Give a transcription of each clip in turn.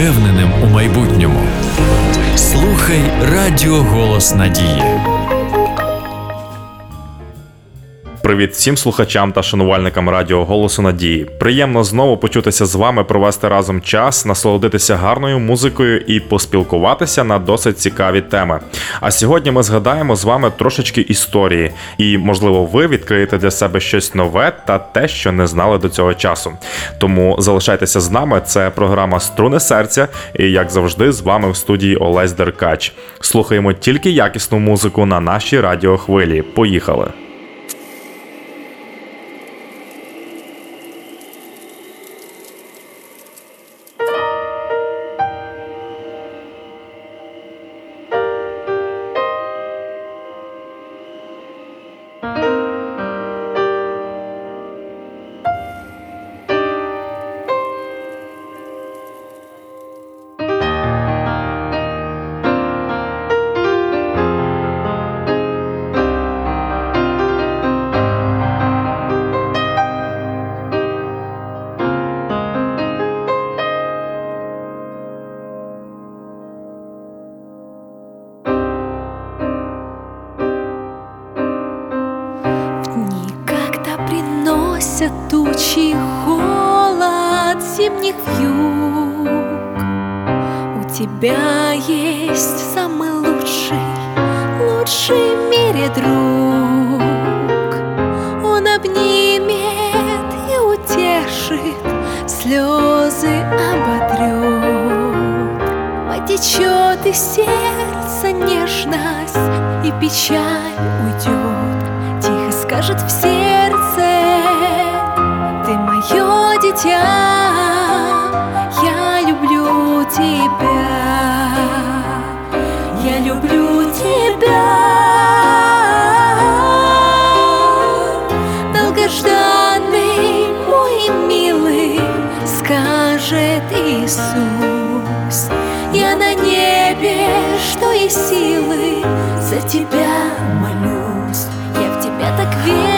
впевненим у майбутньому. Слухай Радіо Голос Надії. Привіт всім слухачам та шанувальникам радіо Голосу Надії. Приємно знову почутися з вами, провести разом час, насолодитися гарною музикою і поспілкуватися на досить цікаві теми. А сьогодні ми згадаємо з вами трошечки історії, і, можливо, ви відкриєте для себе щось нове та те, що не знали до цього часу. Тому залишайтеся з нами. Це програма Струни серця, і як завжди, з вами в студії Олесь Деркач. Слухаємо тільки якісну музику на нашій радіохвилі. Поїхали! Небе, что есть силы, за тебя молюсь, я в тебя так верю.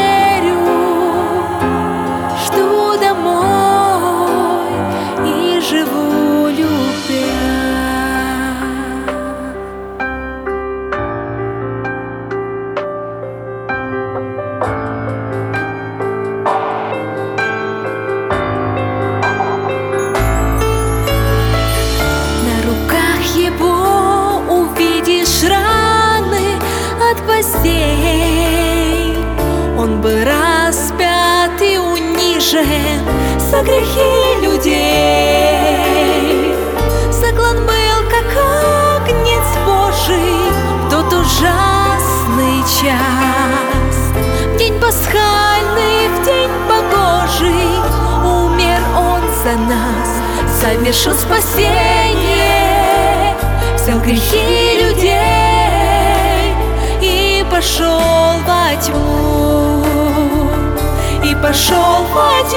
За грехи людей. Заклан был, как огнец Божий, в тот ужасный час. В день пасхальный, в день погожий, умер он за нас, совершил спасение, взял грехи людей и пошел во тьму, и пошел во тьму.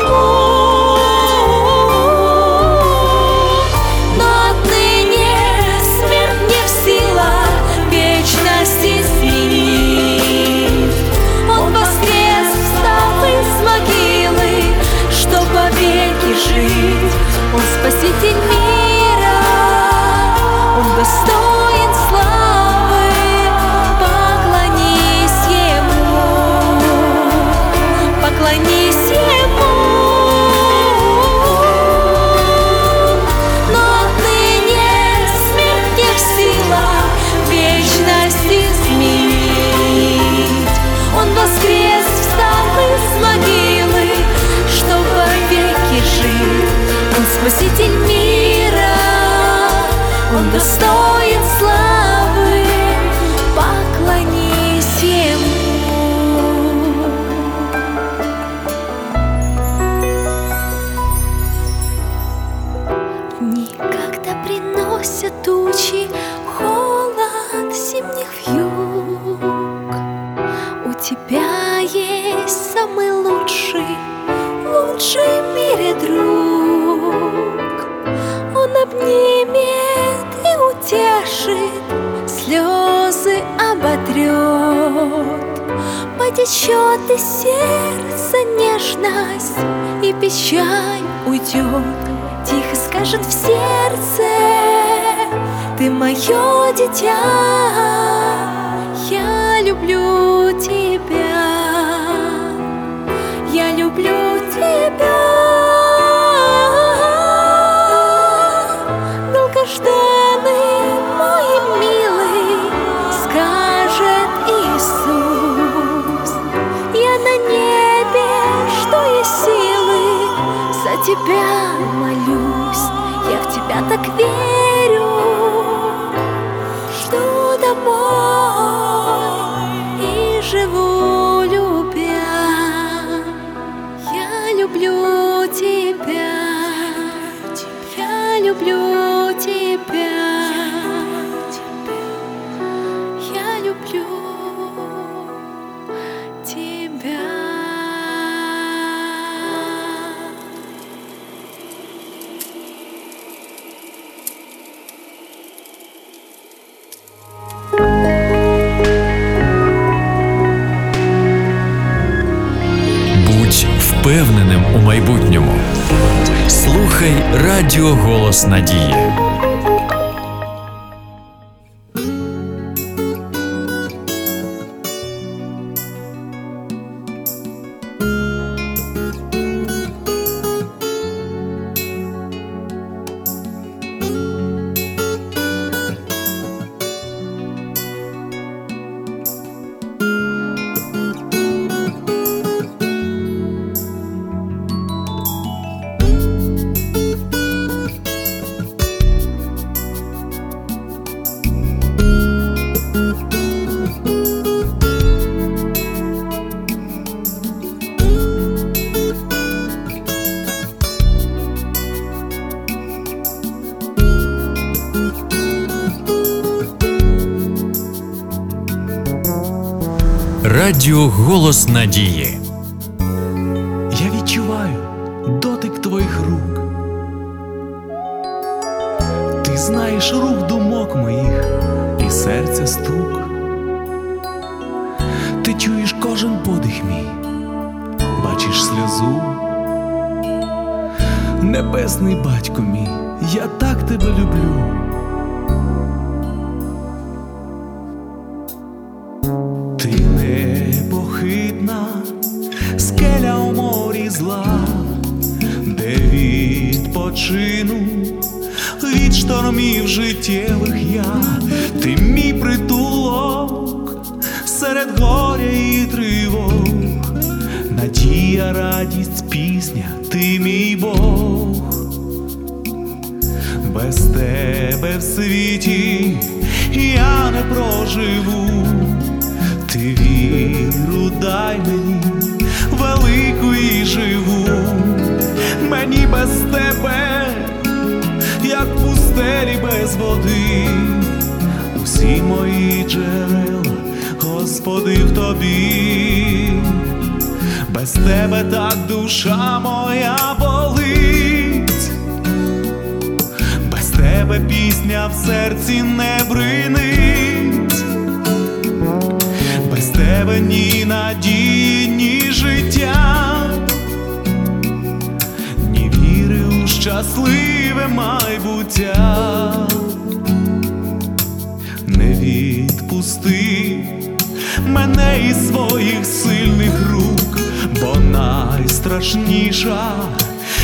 Тебя есть самый лучший, лучший в мире друг. Он обнимет и утешит, слезы оботрет Потечет из сердца нежность и печаль уйдет Тихо скажет в сердце Ты мое дитя Я люблю люблю тебя. Долгожданный мой милый Скажет Иисус. Я на небе, что есть силы За тебя молюсь. Я в тебя так верю Слухай Радіо Голос Надії. Радіо Голос Надії. Води, усі мої джерела, Господи, в тобі, без тебе так душа моя болить. Без тебе пісня в серці не бринить, без тебе ні надії, ні життя, щасливе майбуття. Відпусти мене із своїх сильних рук, бо найстрашніша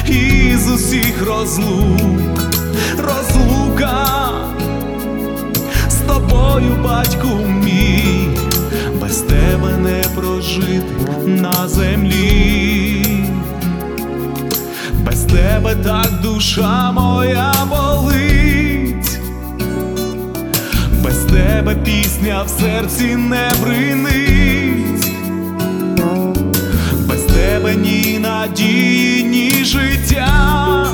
із усіх розлук, розлука з тобою, батьку мій, без тебе не прожити на землі, без тебе так душа моя болить, тебе пісня в серці не бринить. Без тебе ні надії, ні життя,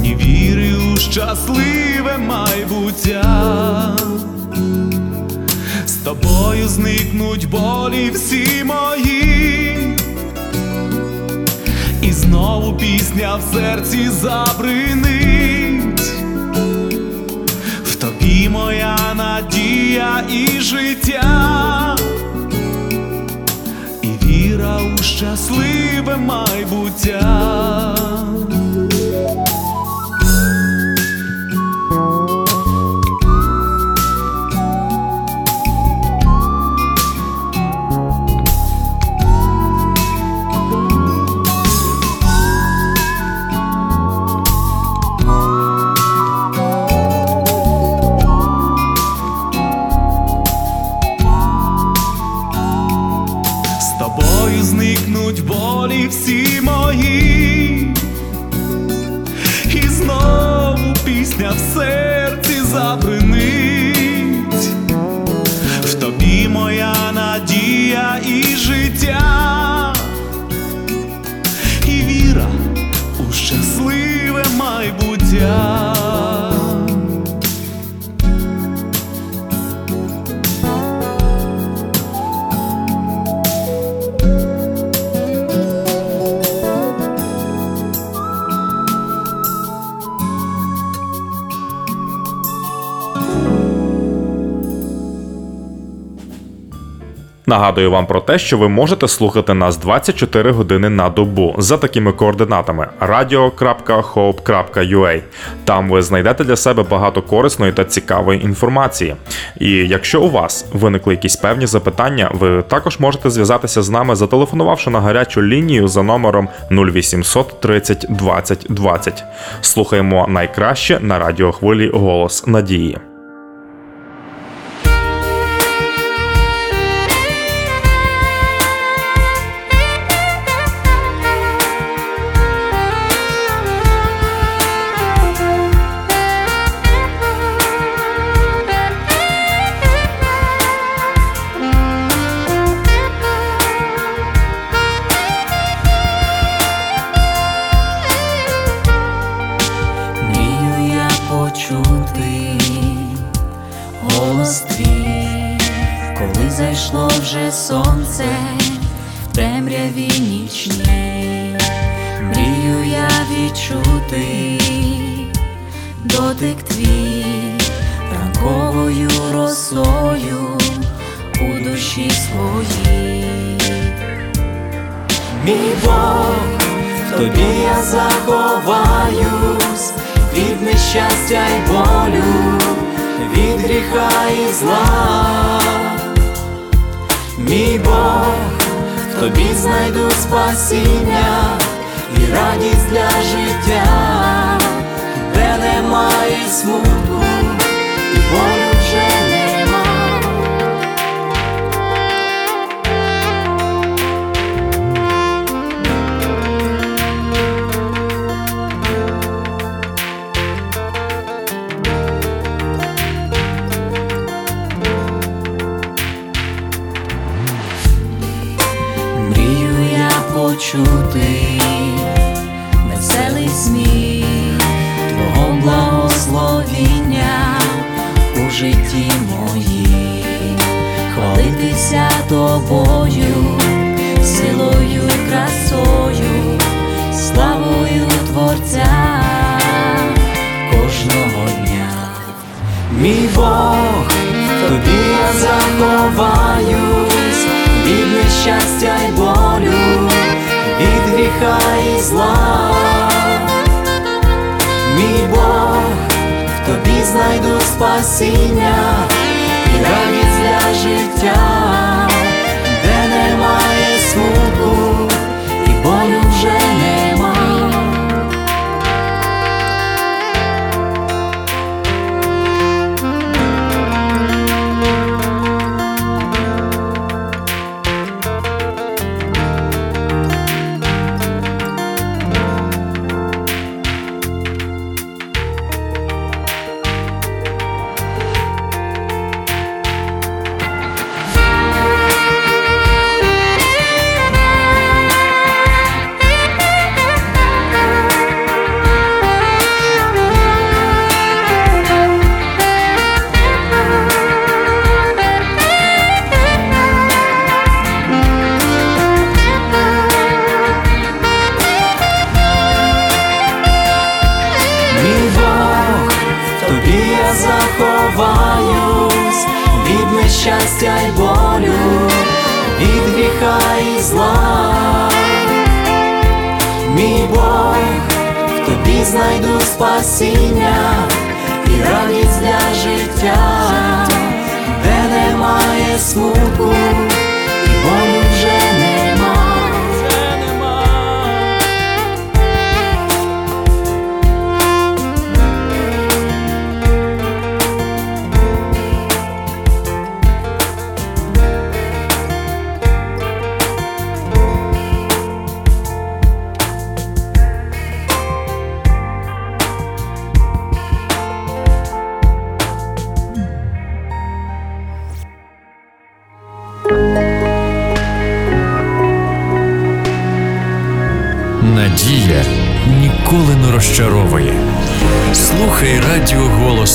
ні віри у щасливе майбуття. З тобою зникнуть болі всі мої, і знову пісня в серці забринить. Моя надія і життя і віра у щасливе майбуття. в серці запринить, в тобі моя надія і життя, і віра у щасливе майбуття. Нагадую вам про те, що ви можете слухати нас 24 години на добу за такими координатами radio.hope.ua. Там ви знайдете для себе багато корисної та цікавої інформації. І якщо у вас виникли якісь певні запитання, ви також можете зв'язатися з нами, зателефонувавши на гарячу лінію за номером 0800 30 20 20. Слухаємо найкраще на радіохвилі Голос Надії.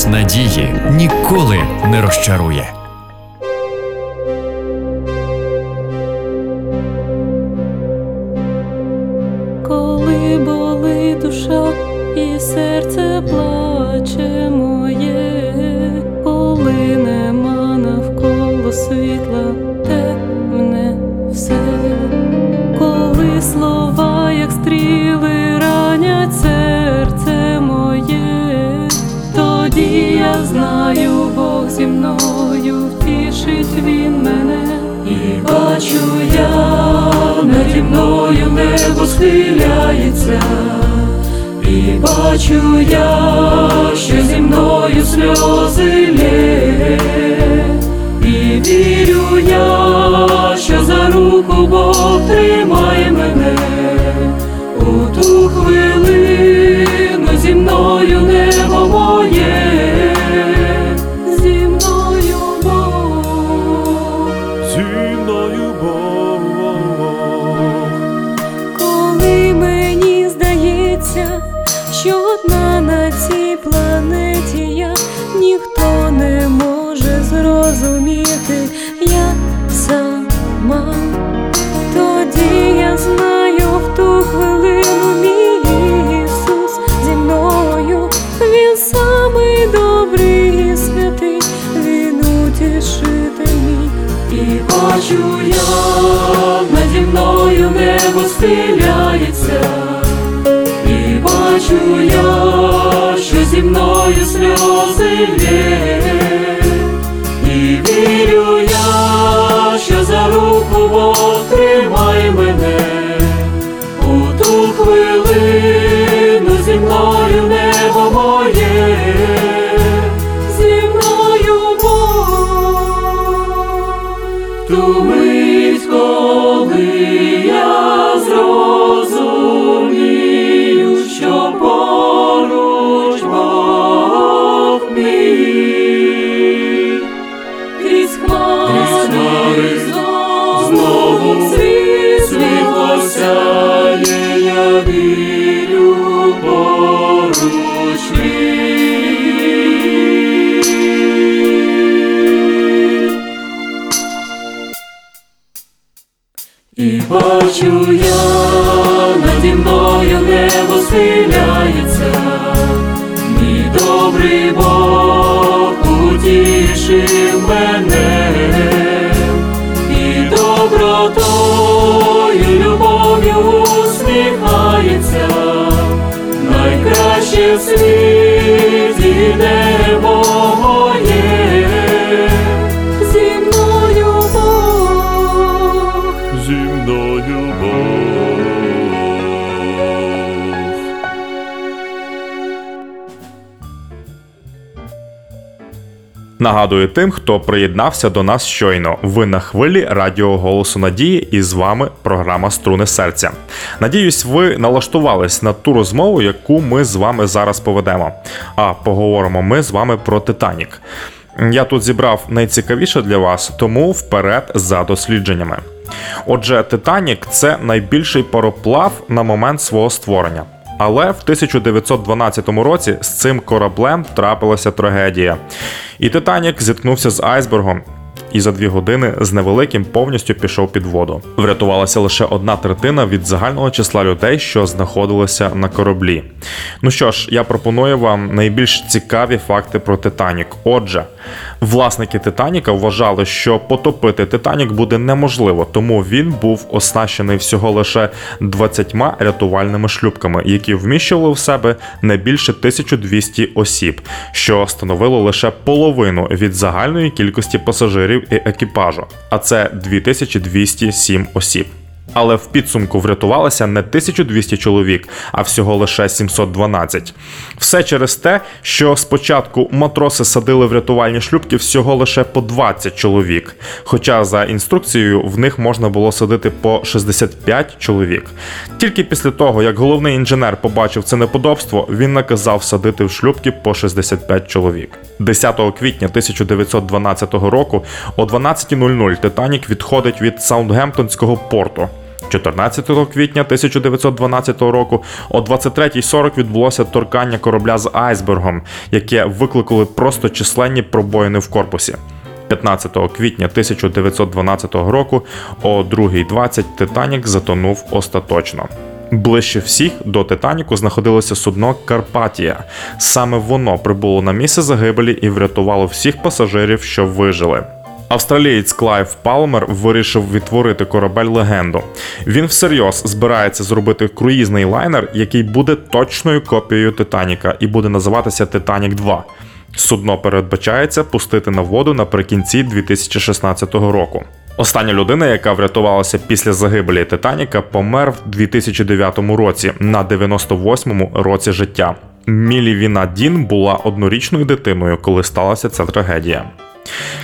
Надії ніколи не розчарує. Схиляється, і бачу я, що зі мною сльози лє, і вірю я, що за руку Бог тримає мене. У ту хвилину бачу я наді мною небо схиляється, і бачу я, що зі мною сльози лє, і вірю я, що за руку Бог мене бачу я наді мною небо схиляється, мій добрий Бог утішив мене, і добротою, любов'ю усміхається, найкраще в світі Нагадую тим, хто приєднався до нас щойно. Ви на хвилі радіо Голосу Надії, і з вами програма Струни серця. Надіюсь, ви налаштувались на ту розмову, яку ми з вами зараз поведемо. А поговоримо ми з вами про Титанік. Я тут зібрав найцікавіше для вас, тому вперед за дослідженнями. Отже, Титанік це найбільший пароплав на момент свого створення. Але в 1912 році з цим кораблем трапилася трагедія. І Титанік зіткнувся з айсбергом. І за дві години з невеликим повністю пішов під воду. Врятувалася лише одна третина від загального числа людей, що знаходилися на кораблі. Ну що ж, я пропоную вам найбільш цікаві факти про Титанік. Отже, власники Титаніка вважали, що потопити Титанік буде неможливо, тому він був оснащений всього лише 20 рятувальними шлюпками, які вміщували в себе не більше 1200 осіб, що становило лише половину від загальної кількості пасажирів екіпажу, а це 2207 осіб. Але в підсумку врятувалося не 1200 чоловік, а всього лише 712. Все через те, що спочатку матроси садили в рятувальні шлюпки всього лише по 20 чоловік. Хоча за інструкцією в них можна було садити по 65 чоловік. Тільки після того, як головний інженер побачив це неподобство, він наказав садити в шлюпки по 65 чоловік. 10 квітня 1912 року о 12.00 Титанік відходить від Саундгемптонського порту. 14 квітня 1912 року о 23.40 відбулося торкання корабля з айсбергом, яке викликали просто численні пробоїни в корпусі. 15 квітня 1912 року о 2.20 Титанік затонув остаточно. Ближче всіх до Титаніку знаходилося судно Карпатія. Саме воно прибуло на місце загибелі і врятувало всіх пасажирів, що вижили. Австралієць Клайв Палмер вирішив відтворити корабель легенду. Він всерйоз збирається зробити круїзний лайнер, який буде точною копією Титаніка і буде називатися Титанік 2. Судно передбачається пустити на воду наприкінці 2016 року. Остання людина, яка врятувалася після загибелі Титаніка, помер в 2009 році на 98-му році життя. Мілі Віна Дін була однорічною дитиною, коли сталася ця трагедія.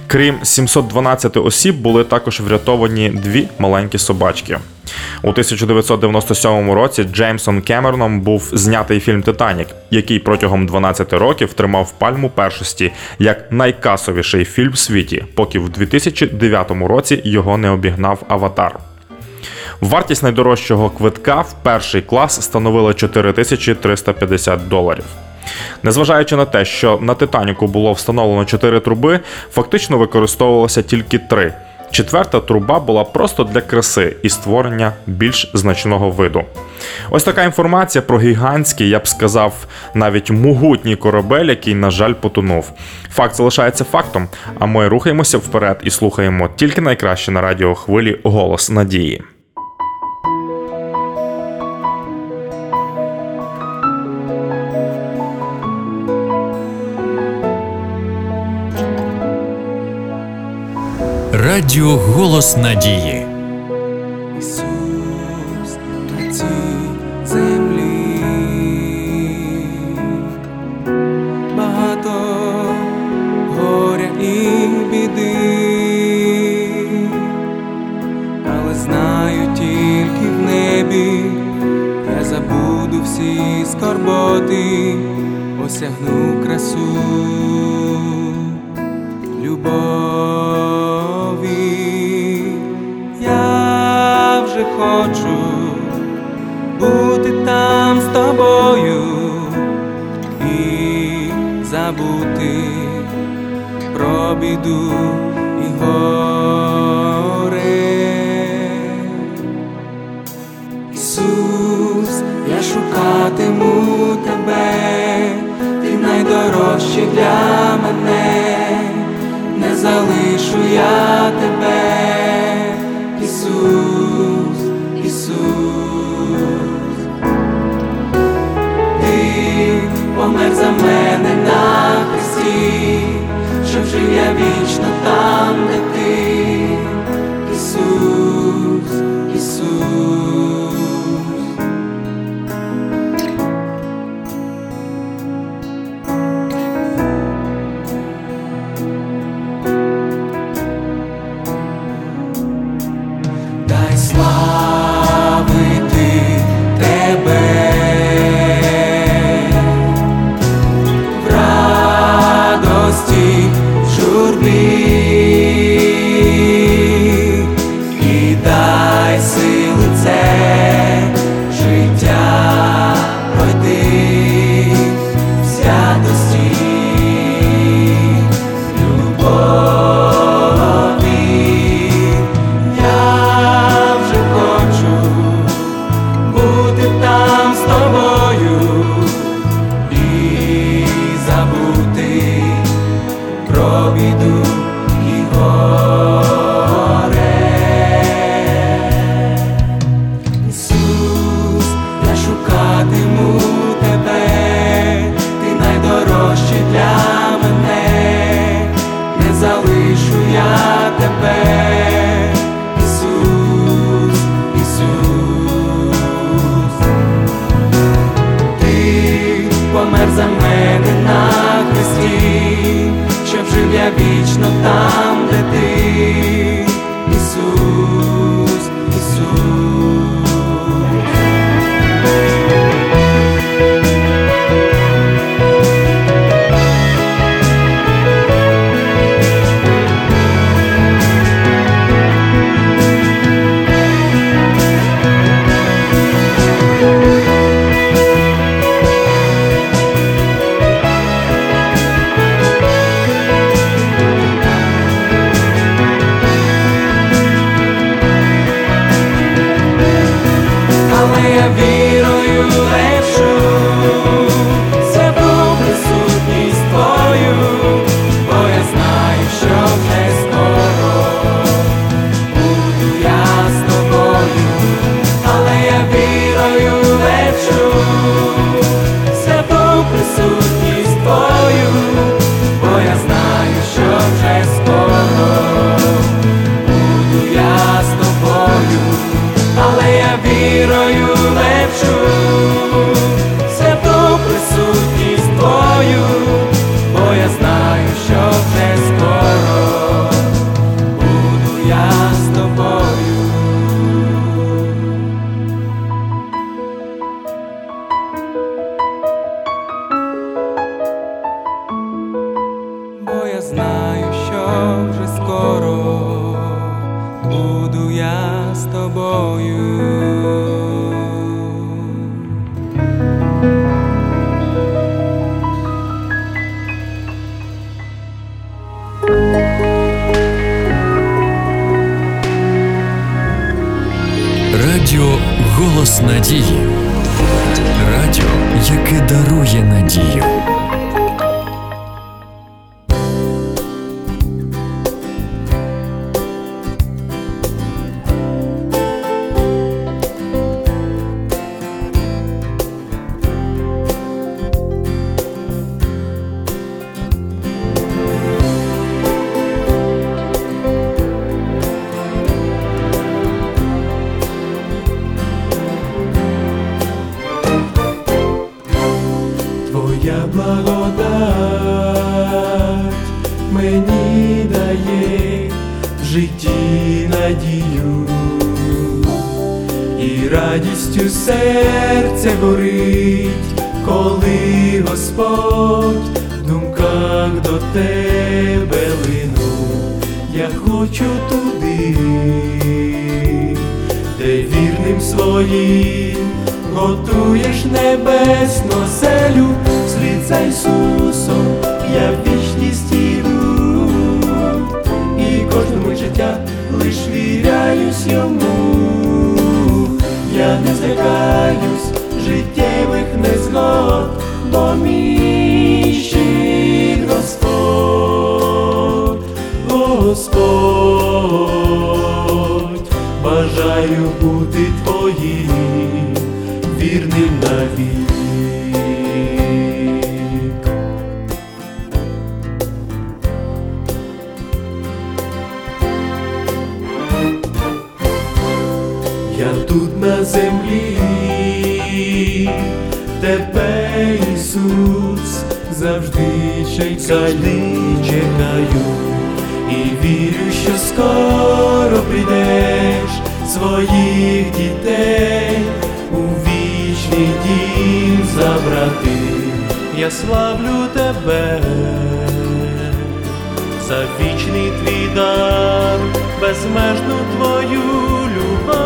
Крім 712 осіб, були також врятовані дві маленькі собачки. У 1997 році Джеймсом Кемероном був знятий фільм Титанік, який протягом 12 років тримав пальму першості як найкасовіший фільм в світі, поки в 2009 році його не обігнав Аватар. Вартість найдорожчого квитка в перший клас становила 4350 доларів. Незважаючи на те, що на Титаніку було встановлено 4 труби, фактично використовувалося тільки 3. Четверта труба була просто для краси і створення більш значного виду. Ось така інформація про гігантський, я б сказав, навіть могутній корабель, який, на жаль, потонув. Факт залишається фактом, а ми рухаємося вперед і слухаємо тільки найкраще на радіохвилі голос надії. Радіо Голос Надії. I'm de ti. Голос Надії. Радіо, яке дарує надію. Ісусом я в вічність іду, і кожному життя лиш віряюсь йому, я не злякаюсь життєвих незгод, бо мій щит Господь, Господь, бажаю бути твоїм вірним навік. Завжди чекаю, чекаю і вірю, що скоро прийдеш своїх дітей у вічний дім забрати. Я славлю тебе за вічний твій дар, безмежну твою любов.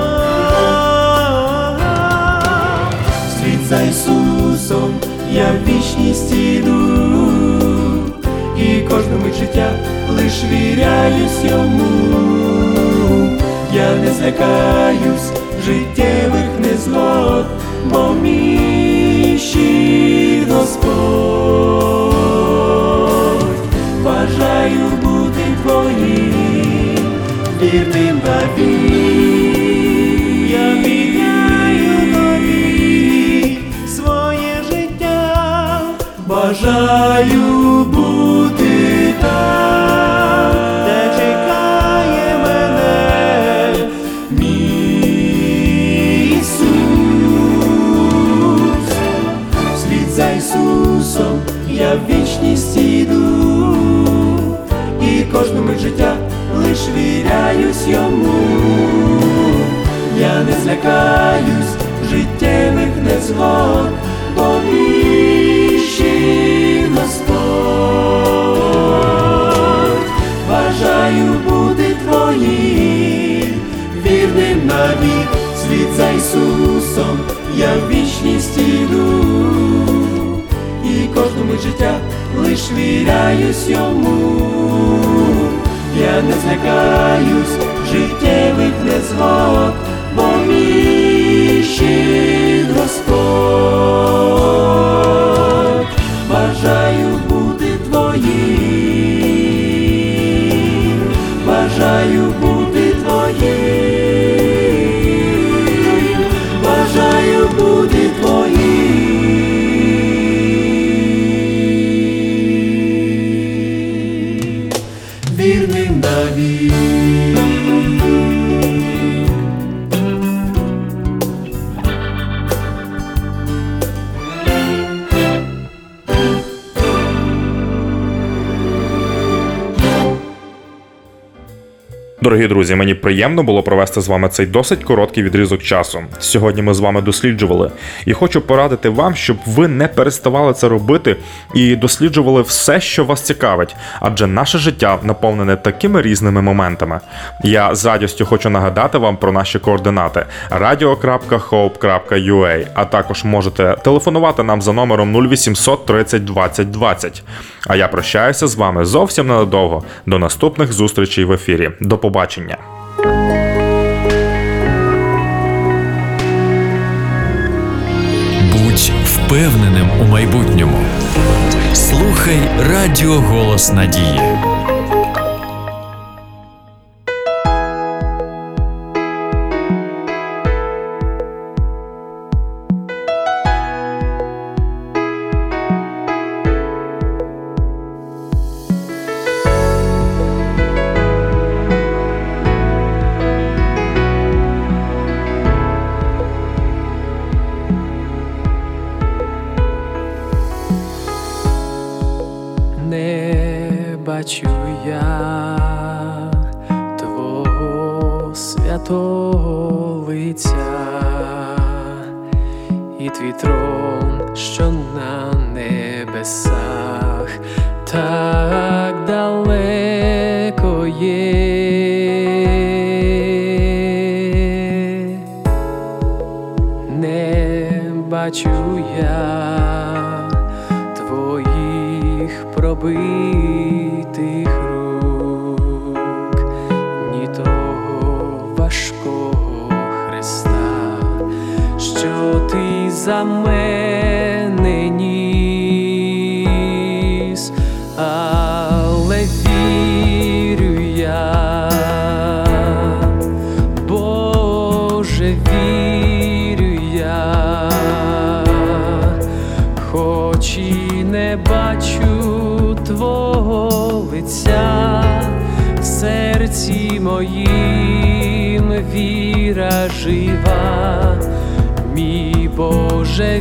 Слід за Ісусом я в вічність іду, і кожному життя лиш віряюсь йому. Я не злякаюсь життєвих незгод, бо мій Господь бажаю бути твоїм бажаю бути там, де чекає мене мій Ісус. Вслід за Ісусом я в вічність іду, і кожному життя лиш віряюсь йому. Я не злякаюсь життєвих незгод, бо мій вірним навік, слід за Ісусом я в вічність іду, і кожному життя лиш віряюсь йому. Я не злякаюсь життєвих незгод, бо мій щит Господь. Дорогі друзі, мені приємно було провести з вами цей досить короткий відрізок часу. Сьогодні ми з вами досліджували, і хочу порадити вам, щоб ви не переставали це робити і досліджували все, що вас цікавить, адже наше життя наповнене такими різними моментами. Я з радістю хочу нагадати вам про наші координати radio.hope.ua, а також можете телефонувати нам за номером 0800 30 20 20. А я прощаюся з вами зовсім ненадовго. До наступних зустрічей в ефірі. До побачення. Будь впевненим у майбутньому. Слухай Радіо Голос Надії. Так далеко є. Не бачу я твоїх пробитих рук, ні того важкого хреста, що ти за мене віра жива, мій Боже,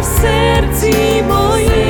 в серці моїй.